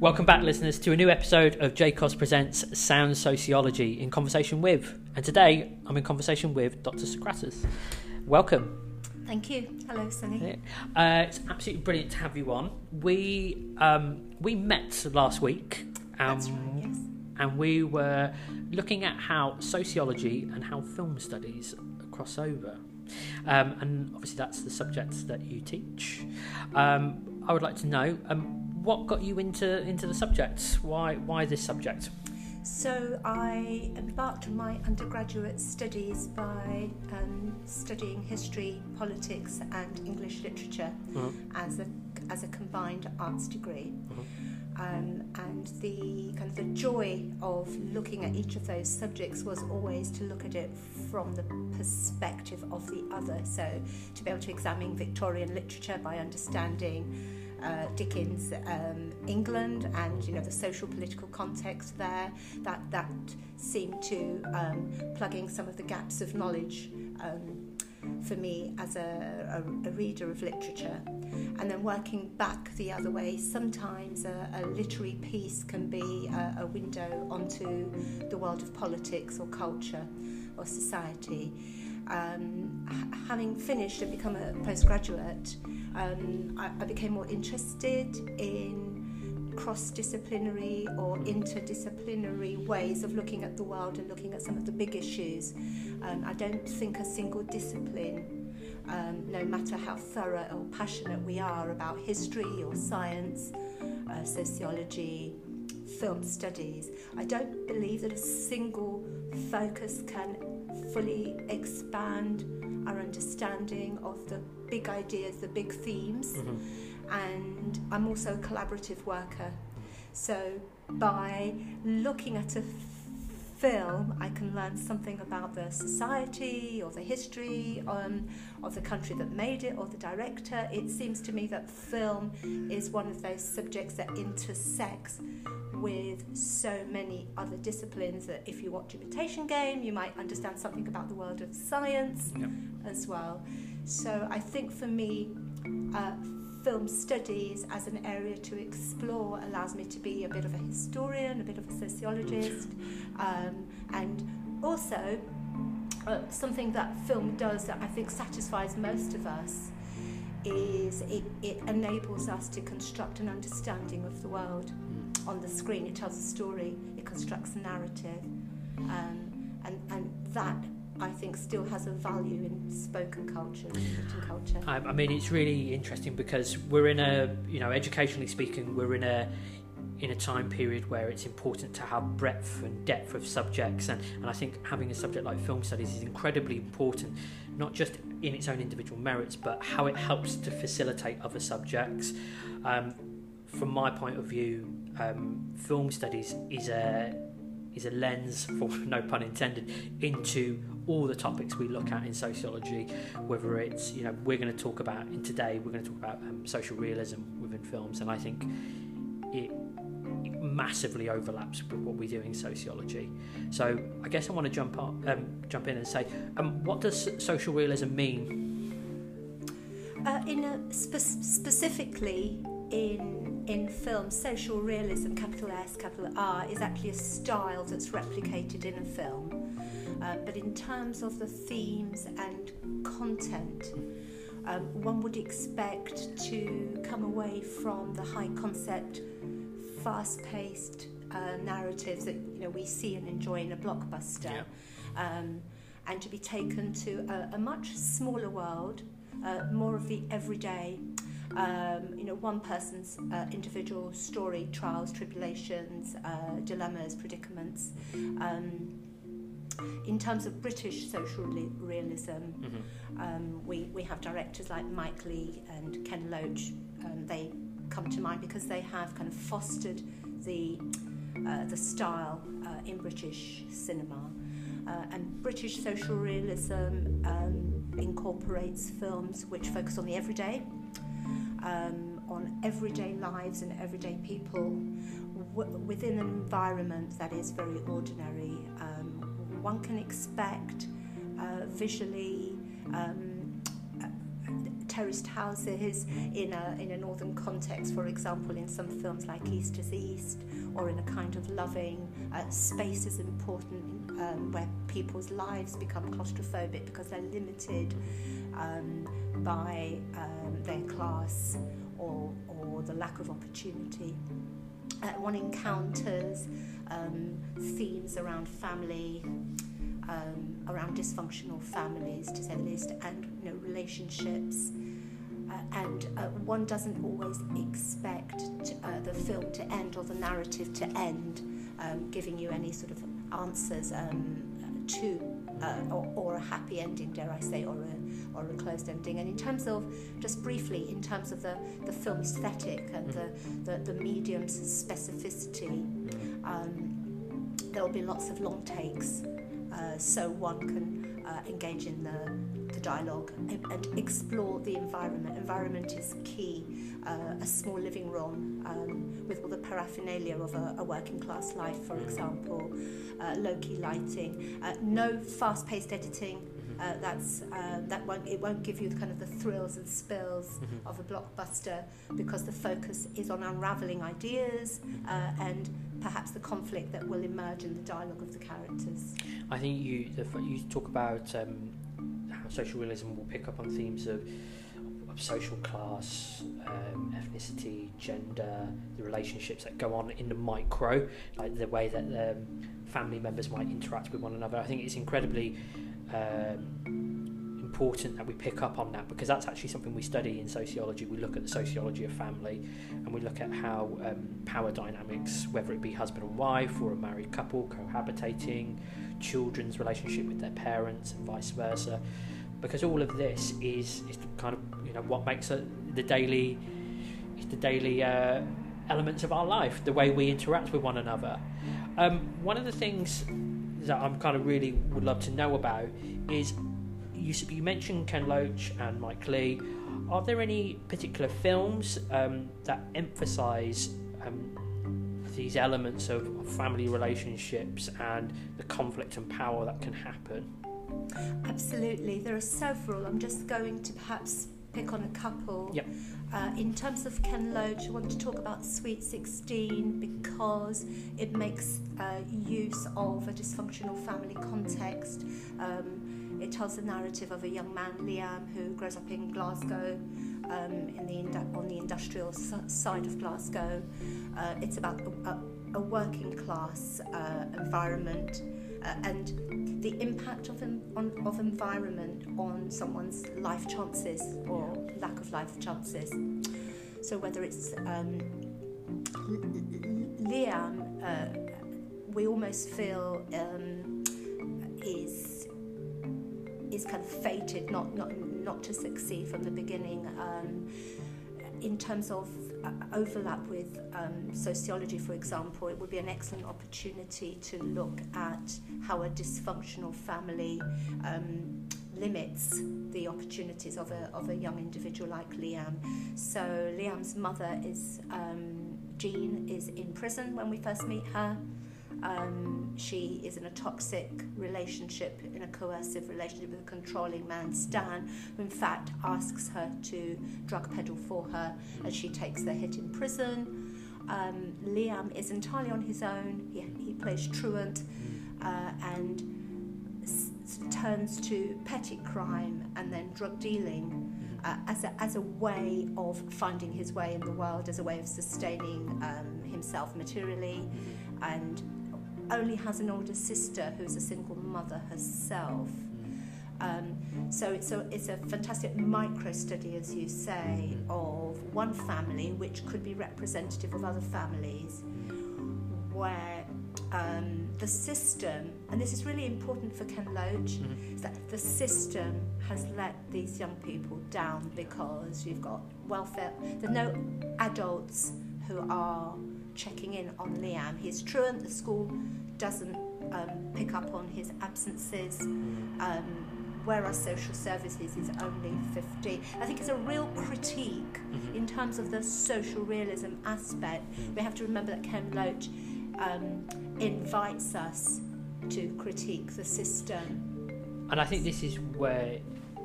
Welcome back, listeners, to a new episode of JCOS Presents Sound Sociology in conversation with. And today I'm in conversation with Dr. Socrates. Welcome. Thank you. Hello, Sunny. Uh, it's absolutely brilliant to have you on. We um, we met last week. Um, right, yes. And we were looking at how sociology and how film studies cross over. Um, and obviously, that's the subject that you teach. Um, I would like to know um, what got you into into the subject? Why why this subject? So I embarked on my undergraduate studies by um, studying history, politics, and English literature uh-huh. as a as a combined arts degree. Uh-huh. Um, and the kind of the joy of looking at each of those subjects was always to look at it from the perspective of the other. So to be able to examine Victorian literature by understanding uh, Dickens' um, England and you know the social political context there that that seemed to um, plugging some of the gaps of knowledge um, for me as a, a, a, reader of literature. And then working back the other way sometimes a, a literary piece can be a, a window onto the world of politics or culture or society. Um, having finished and become a postgraduate, um, I, I became more interested in cross disciplinary or interdisciplinary ways of looking at the world and looking at some of the big issues. Um, I don't think a single discipline, um, no matter how thorough or passionate we are about history or science, uh, sociology, film studies, I don't believe that a single focus can fully expand our understanding of the big ideas, the big themes. Mm-hmm. And I'm also a collaborative worker. So by looking at a film, I can learn something about the society or the history um, of the country that made it or the director. It seems to me that film is one of those subjects that intersects with so many other disciplines that if you watch Imitation Game, you might understand something about the world of science yep. as well. So I think for me, uh, film studies as an area to explore allows me to be a bit of a historian, a bit of a sociologist, um, and also uh, something that film does that I think satisfies most of us is it, it enables us to construct an understanding of the world on the screen. It tells a story, it constructs a narrative, um, and, and that I think still has a value in spoken culture, written culture. I, I mean, it's really interesting because we're in a, you know, educationally speaking, we're in a in a time period where it's important to have breadth and depth of subjects and, and I think having a subject like film studies is incredibly important not just in its own individual merits but how it helps to facilitate other subjects um, from my point of view um, film studies is a is a lens, for no pun intended, into all the topics we look at in sociology. Whether it's you know we're going to talk about in today we're going to talk about um, social realism within films, and I think it, it, massively overlaps with what we do in sociology. So I guess I want to jump up, um, jump in and say, um, what does social realism mean? Uh, in a spe- specifically in in film, social realism, capital S, capital R, is actually a style that's replicated in a film. Uh, but in terms of the themes and content, um, one would expect to come away from the high concept, fast paced uh, narratives that you know we see and enjoy in a blockbuster, yeah. um, and to be taken to a, a much smaller world, uh, more of the everyday um, you know, one person's uh, individual story, trials, tribulations, uh, dilemmas, predicaments. Um, in terms of British social realism, mm-hmm. um, we, we have directors like Mike Leigh and Ken Loach. Um, they come to mind because they have kind of fostered the, uh, the style uh, in British cinema. Uh, and British social realism um, incorporates films which focus on the everyday, um, on everyday lives and everyday people w- within an environment that is very ordinary. Um, one can expect uh, visually um, terraced houses in a in a northern context, for example, in some films like East is East, or in a kind of loving uh, space is important um, where people's lives become claustrophobic because they're limited um, by um, their class or or the lack of opportunity. Uh, one encounters um, themes around family, um, around dysfunctional families, to say the least, and you know relationships. Uh, and uh, one doesn't always expect to, uh, the film to end or the narrative to end, um, giving you any sort of answers um, to, uh, or, or, a happy ending, dare I say, or a, or a closed ending. And in terms of, just briefly, in terms of the, the film aesthetic and the, the, the medium's specificity, um, there will be lots of long takes uh, so one can uh, engage in the, the dialogue and, and, explore the environment. Environment is key. Uh, a small living room um, with all the paraphernalia of a, a working class life, for example, uh, low key lighting, uh, no fast paced editing. Uh, that's uh, that won't it won't give you the kind of the thrills and spills mm-hmm. of a blockbuster because the focus is on unraveling ideas uh, and perhaps the conflict that will emerge in the dialogue of the characters. I think you the, you talk about um, social realism will pick up on themes of, of social class, um, ethnicity, gender, the relationships that go on in the micro, like the way that um, family members might interact with one another. I think it's incredibly um, important that we pick up on that because that's actually something we study in sociology. We look at the sociology of family and we look at how um, power dynamics, whether it be husband and wife or a married couple cohabitating, children's relationship with their parents and vice versa, because all of this is, is kind of you know what makes a, the daily the daily uh, elements of our life, the way we interact with one another. Um, one of the things that I'm kind of really would love to know about is you, you mentioned Ken Loach and Mike Leigh. Are there any particular films um, that emphasise um, these elements of, of family relationships and the conflict and power that can happen? Absolutely, there are several. I'm just going to perhaps pick on a couple. Yep. Uh, in terms of Ken Loach, I want to talk about Sweet 16 because it makes uh, use of a dysfunctional family context. Um, it tells the narrative of a young man, Liam, who grows up in Glasgow, um, in the on the industrial side of Glasgow. Uh, it's about a, a working class uh, environment uh, and the impact of, on, of environment on someone's life chances or lack of life chances. So whether it's um, Liam, uh, we almost feel um, is is kind of fated not not not to succeed from the beginning. Um, in terms of overlap with um, sociology, for example, it would be an excellent opportunity to look at how a dysfunctional family um, limits the opportunities of a, of a young individual like Liam. So Liam's mother is um, Jean is in prison when we first meet her. Um, she is in a toxic relationship, in a coercive relationship with a controlling man, Stan, who in fact asks her to drug peddle for her as she takes the hit in prison. Um, Liam is entirely on his own. He, he plays truant uh, and s- turns to petty crime and then drug dealing uh, as, a, as a way of finding his way in the world, as a way of sustaining um, himself materially and only has an older sister who's a single mother herself. Um, so it's a, it's a fantastic micro study, as you say, of one family which could be representative of other families, where um, the system, and this is really important for Ken Loach, mm-hmm. is that the system has let these young people down because you've got welfare, there are no adults who are checking in on Liam. He's truant, the school doesn't um, pick up on his absences. Um, whereas social services is only 50. I think it's a real critique mm-hmm. in terms of the social realism aspect. Mm-hmm. We have to remember that Ken Loach um, invites us to critique the system. And I think this is where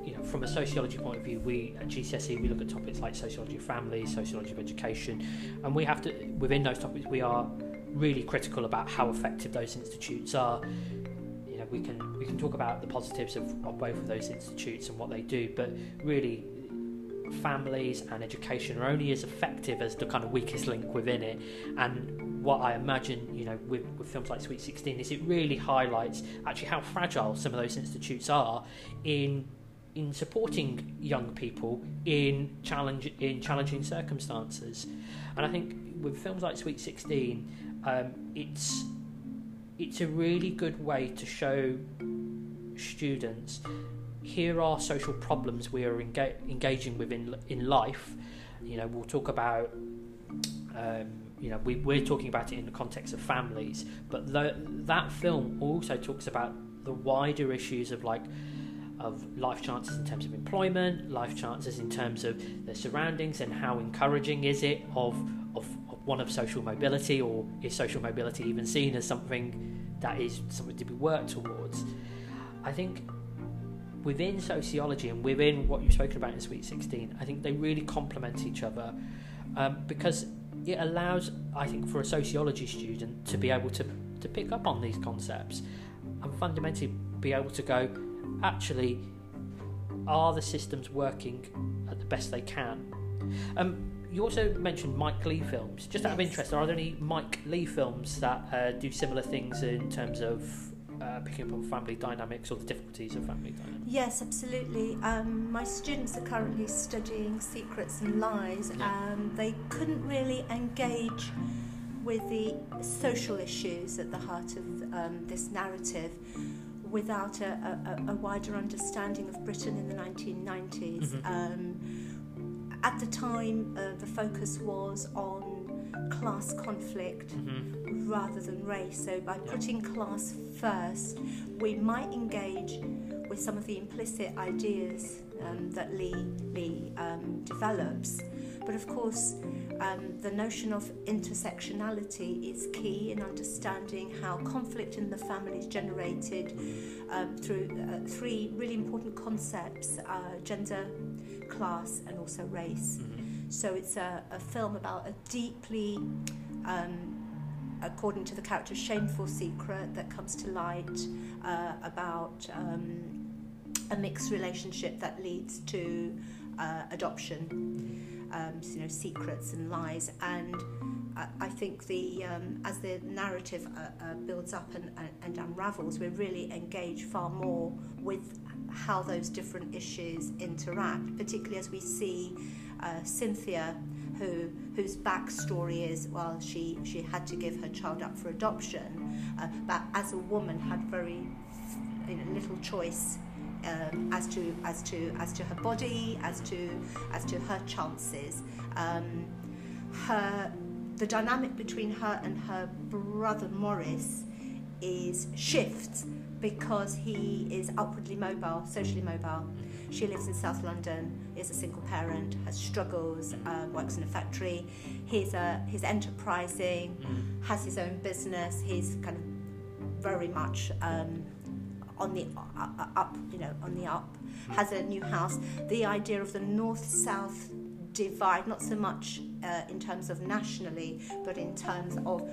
you know, from a sociology point of view, we at GCSE we look at topics like sociology of family, sociology of education, and we have to within those topics we are really critical about how effective those institutes are. You know, we can we can talk about the positives of, of both of those institutes and what they do, but really families and education are only as effective as the kind of weakest link within it. And what I imagine, you know, with, with films like Sweet 16 is it really highlights actually how fragile some of those institutes are in in supporting young people in challenge in challenging circumstances. And I think with films like Sweet 16, um, it's it's a really good way to show students here are social problems we are enga- engaging with in, in life. You know, we'll talk about, um, you know, we, we're talking about it in the context of families, but the, that film also talks about the wider issues of like of life chances in terms of employment, life chances in terms of their surroundings, and how encouraging is it of, of, of one of social mobility, or is social mobility even seen as something that is something to be worked towards? I think within sociology and within what you've spoken about in Sweet 16, I think they really complement each other um, because it allows, I think, for a sociology student to be able to, to pick up on these concepts and fundamentally be able to go, actually, are the systems working at the best they can? Um, you also mentioned Mike Leigh films. Just out of interest, are there any Mike Leigh films that uh, do similar things in terms of uh, picking up on family dynamics or the difficulties of family dynamics? Yes, absolutely. Um, my students are currently studying secrets and lies, and um, they couldn't really engage with the social issues at the heart of um, this narrative without a, a, a, wider understanding of Britain in the 1990s. Mm-hmm. Um, at the time, uh, the focus was on class conflict mm-hmm. rather than race. So by putting class first, we might engage with some of the implicit ideas um, that Leigh, Leigh um, develops. But of course, um, the notion of intersectionality is key in understanding how conflict in the family is generated um, through uh, three really important concepts uh, gender, class, and also race. Mm-hmm. So it's a, a film about a deeply, um, according to the character, shameful secret that comes to light uh, about um, a mixed relationship that leads to uh, adoption. Um, you know, secrets and lies, and I, I think the um, as the narrative uh, uh, builds up and, and, and unravels, we're really engaged far more with how those different issues interact, particularly as we see uh, Cynthia, who whose backstory is well, she she had to give her child up for adoption, uh, but as a woman had very you know, little choice um, as to as to as to her body, as to as to her chances. Um, her the dynamic between her and her brother Maurice is shifts because he is upwardly mobile, socially mobile. She lives in South London, is a single parent, has struggles, uh, works in a factory. He's, a, he's enterprising, mm. has his own business. He's kind of very much um, on the uh, up, you know, on the up. Has a new house. The idea of the north-south divide, not so much uh, in terms of nationally, but in terms of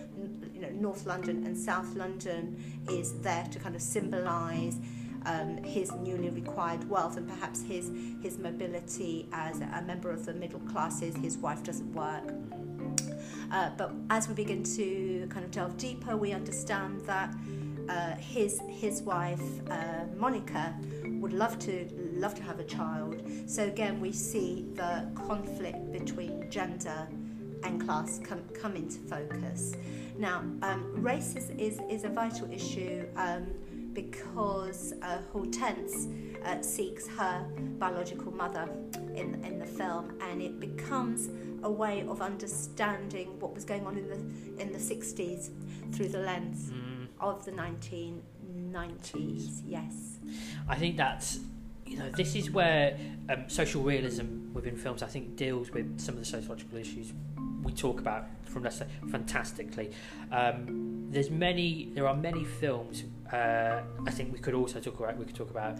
you know North London and South London, is there to kind of symbolise um, his newly required wealth and perhaps his, his mobility as a member of the middle classes. His wife doesn't work. Uh, but as we begin to kind of delve deeper, we understand that uh, his his wife uh, Monica would love to love to have a child. So again, we see the conflict between gender and class come come into focus. Now, um, race is, is, is a vital issue. Um, because uh, Hortense uh, seeks her biological mother in, in the film, and it becomes a way of understanding what was going on in the in the 60s through the lens mm. Of the 1990s. Yes, I think that's you know this is where um, social realism within films I think deals with some of the sociological issues we talk about from Leicester fantastically. Um, there's many, there are many films uh, I think we could also talk about we could talk about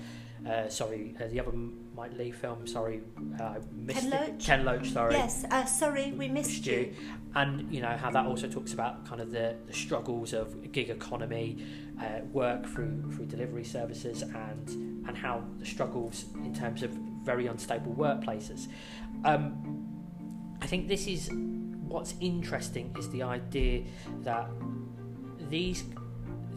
uh, sorry uh, the other Mike Leigh film sorry uh, missed Ken Loach. Ken Loach sorry yes uh, sorry we missed, you. and you know how that also talks about kind of the, the struggles of gig economy uh, work through through delivery services and and how the struggles in terms of very unstable workplaces um, I think this is what's interesting is the idea that these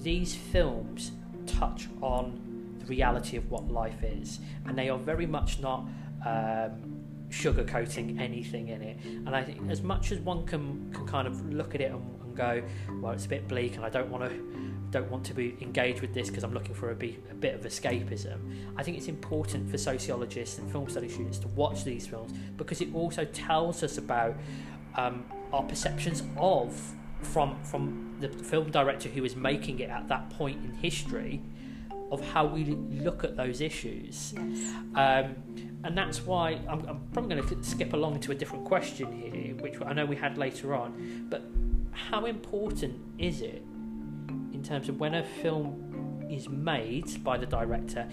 these films touch on the reality of what life is, and they are very much not um, sugarcoating anything in it. And I think as much as one can, can kind of look at it and, and go, well, it's a bit bleak, and I don't want to don't want to be engaged with this because I'm looking for a, be, a bit of escapism. I think it's important for sociologists and film study students to watch these films because it also tells us about um, our perceptions of from from the film director who is making it at that point in history of how we look at those issues. Yes. Um, and that's why I'm, I'm probably going to skip along to a different question here, which I know we had later on. But how important is it in terms of when a film is made by the director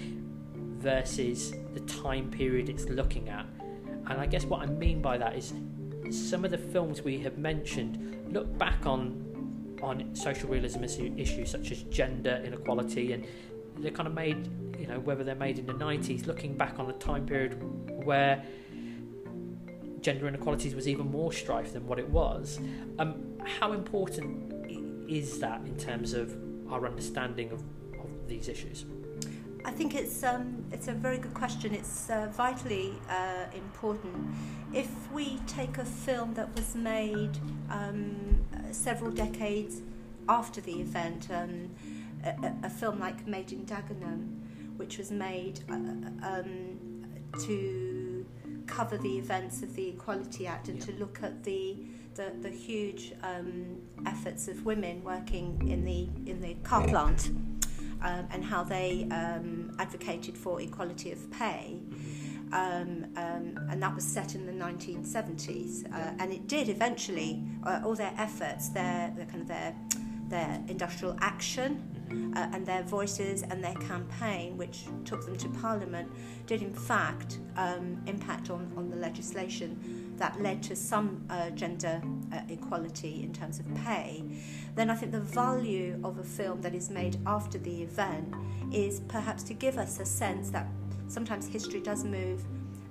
versus the time period it's looking at? And I guess what I mean by that is some of the films we have mentioned look back on on social realism issues such as gender inequality and they're kind of made you know whether they're made in the 90s looking back on a time period where gender inequalities was even more strife than what it was um, how important is that in terms of our understanding of, of these issues I think it's um, it's a very good question. It's uh, vitally uh, important. If we take a film that was made um, several decades after the event, um, a, a, film like Made in Dagenham, which was made uh, um, to cover the events of the Equality Act and yeah. to look at the the, the huge um, efforts of women working in the in the car plant um, and how they um, advocated for equality of pay. Um, um, and that was set in the 1970s. Uh, and it did eventually, uh, all their efforts, their, their kind of their, their industrial action uh, and their voices and their campaign, which took them to Parliament, did in fact um, impact on, on the legislation that led to some uh, gender uh, equality in terms of pay, then I think the value of a film that is made after the event is perhaps to give us a sense that sometimes history does move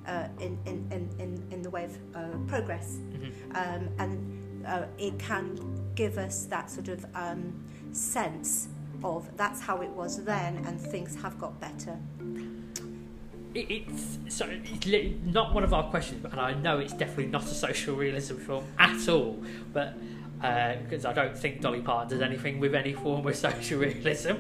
uh, in, in, in, in the way of uh, progress. Mm-hmm. Um, and uh, it can give us that sort of um, sense of that's how it was then and things have got better it's so it's not one of our questions, and I know it's definitely not a social realism film at all. But because uh, I don't think Dolly Parton does anything with any form of social realism,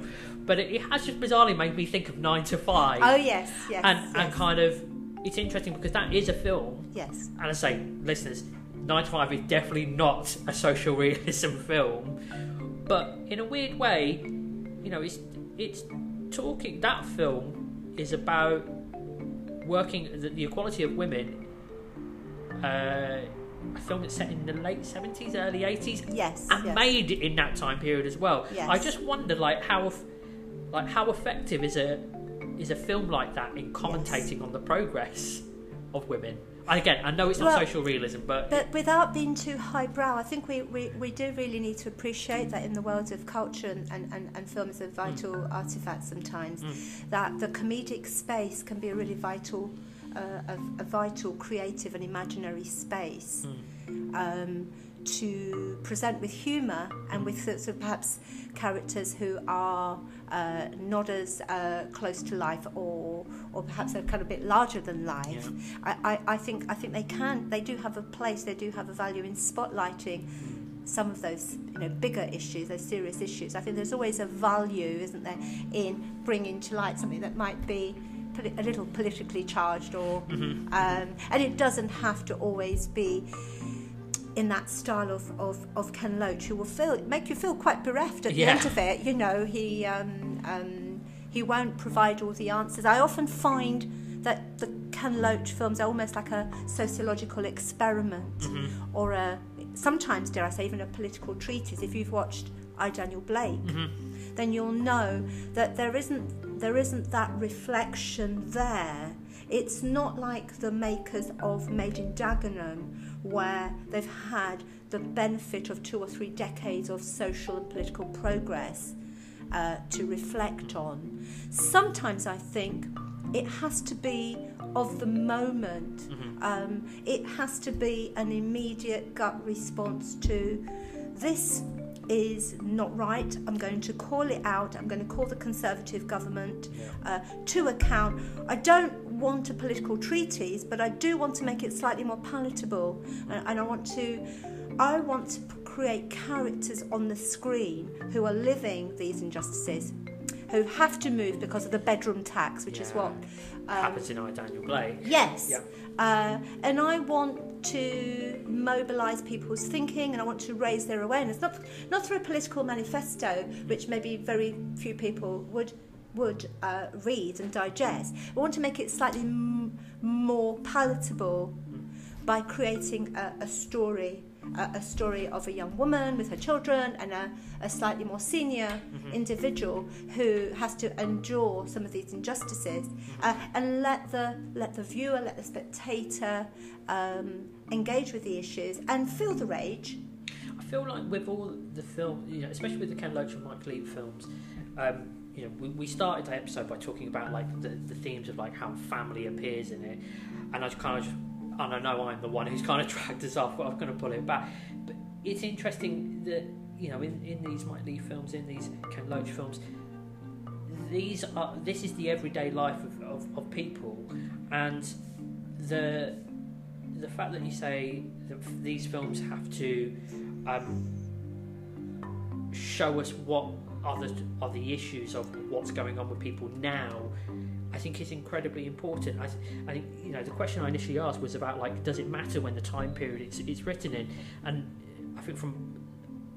but it, it, has just bizarrely made me think of Nine to Five. Oh yes, yes, and yes. and kind of it's interesting because that is a film. Yes, and I say, listeners, Nine to Five is definitely not a social realism film, but in a weird way, you know, it's it's talking. That film is about working the, the equality of women. Uh, a film that's set in the late seventies, early eighties. Yes, and yes. made in that time period as well. Yes. I just wonder, like how, like how effective is a is a film like that in commentating yes. on the progress of women? again, I know it's not well, social realism, but but without being too highbrow, I think we, we, we do really need to appreciate that in the world of culture and, and, and film is a vital mm. artifact sometimes. Mm. That the comedic space can be a really vital, uh, a, a, vital, creative, and imaginary space. Mm. Um, to present with humour and with sort of perhaps characters who are uh, not as uh, close to life or or perhaps a kind of bit larger than life. Yeah. I, I, I think I think they can they do have a place they do have a value in spotlighting some of those you know bigger issues those serious issues. I think there's always a value isn't there in bringing to light something that might be a little politically charged or mm-hmm. um, and it doesn't have to always be in that style of, of, of Ken Loach, who will feel make you feel quite bereft at yeah. the end of it. You know, he um, um, he won't provide all the answers. I often find that the Ken Loach films are almost like a sociological experiment, mm-hmm. or a sometimes, dare I say, even a political treatise. If you've watched I Daniel Blake. Mm-hmm then you'll know that there isn't there isn't that reflection there. It's not like the makers of Made in Dagenham, where they've had the benefit of two or three decades of social and political progress uh, to reflect on. Sometimes I think it has to be of the moment. Mm-hmm. Um, it has to be an immediate gut response to this is not right. I'm going to call it out. I'm going to call the Conservative government uh, to account. I don't want a political treatise, but I do want to make it slightly more palatable, and, and I want to. I want to create characters on the screen who are living these injustices, who have to move because of the bedroom tax, which yeah. is what um, happens in Daniel Blake. Yes. Yeah. Uh, and I want to mobilise people's thinking and I want to raise their awareness, not, not through a political manifesto, which maybe very few people would would uh, read and digest. We want to make it slightly m- more palatable by creating a, a story a, a, story of a young woman with her children and a, a slightly more senior mm-hmm. individual who has to endure some of these injustices mm-hmm. uh, and let the let the viewer let the spectator um, engage with the issues and feel the rage I feel like with all the film you know especially with the Ken Loach and Mike Leigh films um, you know, we, we started the episode by talking about like the, the themes of like how family appears in it, and I kind of and I know I'm the one who's kind of dragged us off, but I'm going to pull it back. But it's interesting that you know, in, in these Mike Leigh films, in these Ken Loach films, these are this is the everyday life of, of, of people, and the the fact that you say that these films have to um, show us what are the are the issues of what's going on with people now I think is incredibly important. I, I, think you know the question I initially asked was about like does it matter when the time period it's, it's written in, and I think from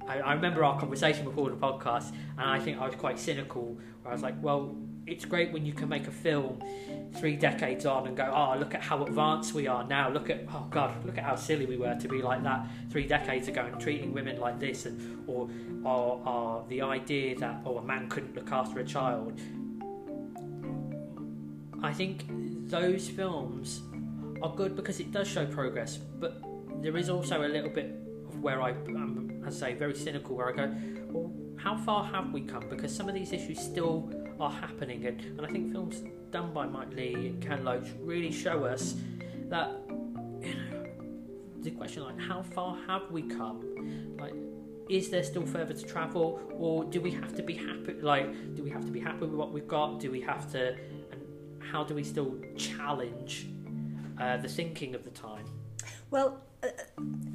I, I, remember our conversation before the podcast, and I think I was quite cynical. Where I was like, well, it's great when you can make a film three decades on and go, oh, look at how advanced we are now. Look at oh god, look at how silly we were to be like that three decades ago and treating women like this, and or or, or the idea that oh a man couldn't look after a child I think those films are good because it does show progress, but there is also a little bit of where I um, as I say, very cynical, where I go, well, how far have we come? Because some of these issues still are happening, and, and I think films done by Mike Leigh and Ken Loach really show us that, you know, the question like, how far have we come? Like, is there still further to travel, or do we have to be happy? Like, do we have to be happy with what we've got? Do we have to and how do we still challenge uh, the thinking of the time? Well, uh,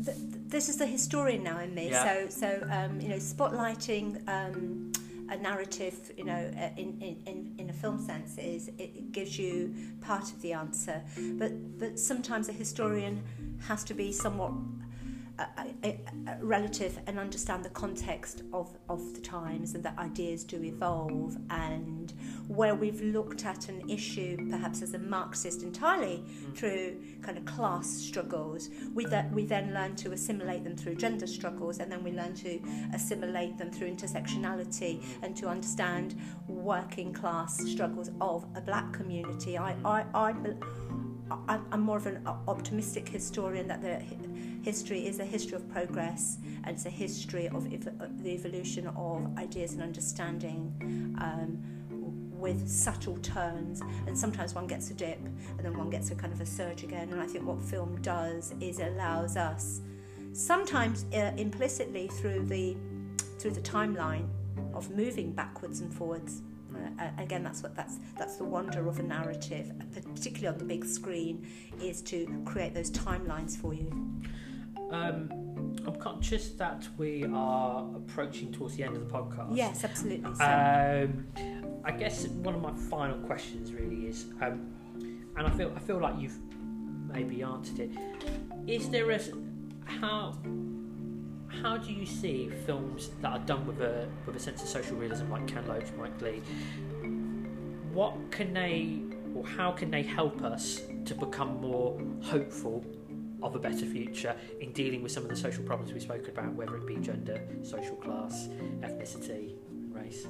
th- this is the historian now in me. Yeah. So, so um, you know, spotlighting um, a narrative, you know, uh, in, in, in a film sense, is it gives you part of the answer. But but sometimes a historian has to be somewhat relative and understand the context of, of the times and that ideas do evolve and where we've looked at an issue perhaps as a Marxist entirely mm. through kind of class struggles we, that, we then learn to assimilate them through gender struggles and then we learn to assimilate them through intersectionality mm. and to understand working class struggles of a black community I, I, I, I I'm more of an optimistic historian that the history is a history of progress and it's a history of ev- the evolution of ideas and understanding um, with subtle turns. And sometimes one gets a dip and then one gets a kind of a surge again. And I think what film does is allows us sometimes uh, implicitly through the through the timeline of moving backwards and forwards uh, again that's what that's that's the wonder of a narrative particularly on the big screen is to create those timelines for you um, I'm conscious that we are approaching towards the end of the podcast. Yes, absolutely. So. Um, I guess one of my final questions really is, um, and I feel I feel like you've maybe answered it. Is there a how how do you see films that are done with a with a sense of social realism, like Ken Loach, Mike Leigh? What can they or how can they help us to become more hopeful of a better future in dealing with some of the social problems we spoke about, whether it be gender, social class, ethnicity, race.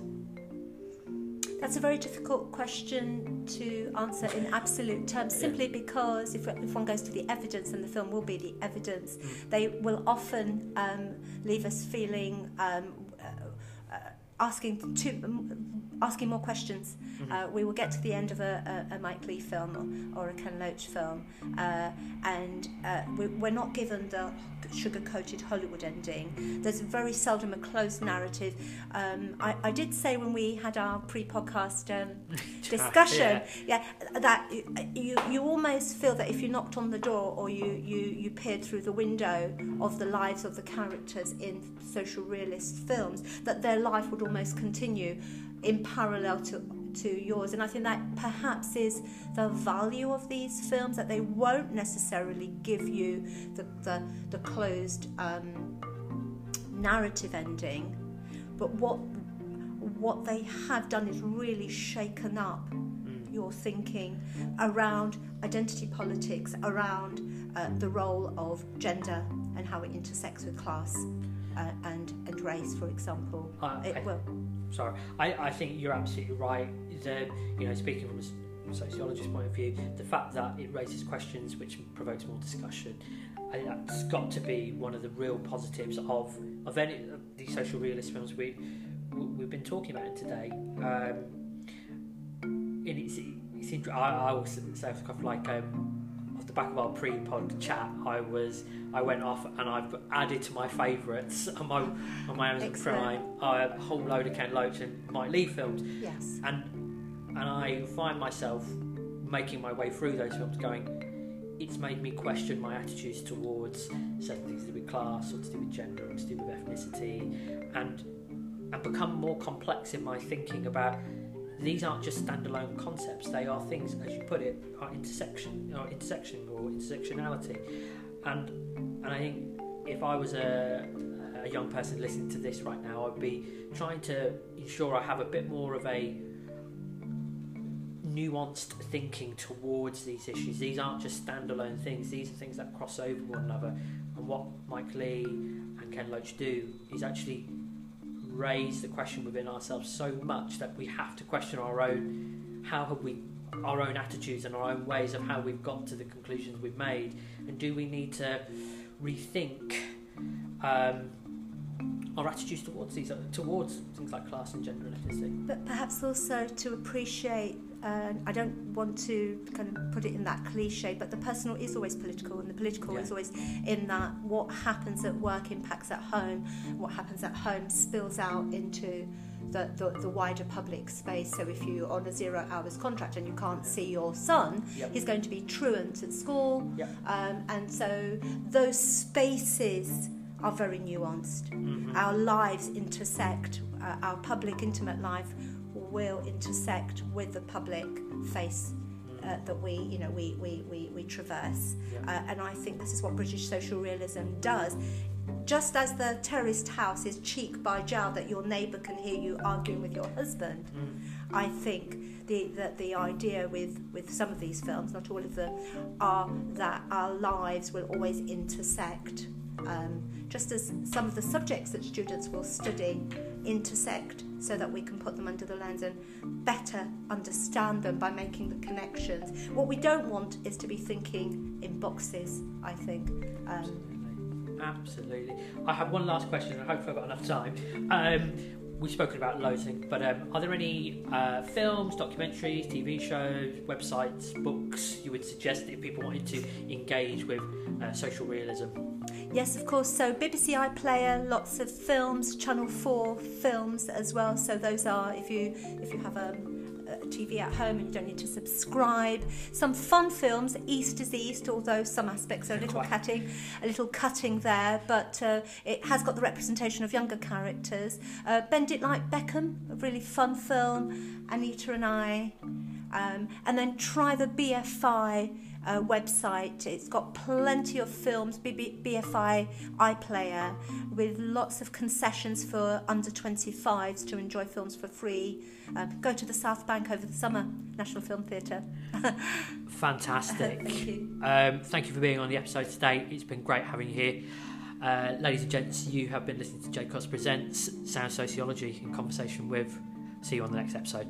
That's a very difficult question to answer in absolute terms, simply because if, if one goes to the evidence, and the film will be the evidence, mm. they will often um, leave us feeling um, uh, uh, asking too, asking more questions. Mm-hmm. Uh, we will get to the end of a, a, a Mike Leigh film or, or, a Ken Loach film, uh, and uh, we, are not given the sugar coated Hollywood ending. There's very seldom a closed narrative. Um, I, I, did say when we had our pre podcast um, discussion yeah. yeah. that you, you almost feel that if you knocked on the door or you, you, you peered through the window of the lives of the characters in social realist films, that their life would almost continue in parallel to to yours. And I think that perhaps is the value of these films that they won't necessarily give you the the, the closed um, narrative ending. But what what they have done is really shaken up mm. your thinking around identity politics around uh, the role of gender and how it intersects with class uh, and and race for example. Uh, it will sorry. I, I think you're absolutely right. The, you know, speaking from a sociologist point of view, the fact that it raises questions which provokes more discussion, I think that's got to be one of the real positives of of any of these social realist films we we've been talking about today. Um, and it's, it's I, I will say stuff like um, back of our pre-pod chat, I was I went off and I've added to my favourites on my on my Amazon Prime a whole load of Ken Loach and Mike Leigh films. Yes. And and I find myself making my way through those films, going. It's made me question my attitudes towards certain things to do with class, or to do with gender, or to do with ethnicity, and and become more complex in my thinking about these aren't just standalone concepts. They are things, as you put it, are intersection or intersection or intersectionality. And and I think if I was a, a young person listening to this right now, I'd be trying to ensure I have a bit more of a nuanced thinking towards these issues. These aren't just standalone things. These are things that cross over one another. And what Mike Leigh and Ken Loach do is actually raise the question within ourselves so much that we have to question our own how have we our own attitudes and our own ways of how we've got to the conclusions we've made? And do we need to rethink um, our attitudes towards these towards things like class and gender and ethnicity? But perhaps also to appreciate uh, I don't want to kind of put it in that cliche, but the personal is always political, and the political yeah. is always in that what happens at work impacts at home, what happens at home spills out into the, the, the wider public space. So if you're on a zero hours contract and you can't see your son, yep. he's going to be truant at school, yep. um, and so those spaces are very nuanced. Mm-hmm. Our lives intersect, uh, our public intimate life will intersect with the public face uh, that we, you know, we, we, we, we traverse. Yeah. Uh, and I think this is what British social realism does. Just as the terraced house is cheek by jowl that your neighbour can hear you arguing with your husband, mm. I think the, the, the idea with, with some of these films, not all of them, are that our lives will always intersect. Um, just as some of the subjects that students will study intersect so that we can put them under the lens and better understand them by making the connections. What we don't want is to be thinking in boxes, I think. Um, Absolutely. I have one last question, and hopefully I've got enough time. Um, we've spoken about loads but um, are there any uh, films, documentaries, TV shows, websites, books you would suggest if people wanted to engage with uh, social realism? Yes, of course. So BBC iPlayer, lots of films, Channel Four films as well. So those are if you if you have a TV at home and you don't need to subscribe. Some fun films, East is East, although some aspects are a little cutting, a little cutting there, but uh, it has got the representation of younger characters. Uh, Bend It Like Beckham, a really fun film. Anita and I, um, and then try the BFI uh, website. It's got plenty of films, BFI iPlayer, with lots of concessions for under 25s to enjoy films for free. Um, go to the South Bank over the summer, National Film Theatre. Fantastic. thank you. Um, thank you for being on the episode today. It's been great having you here. Uh, ladies and gents, you have been listening to JCOS Presents Sound Sociology in conversation with. See you on the next episode.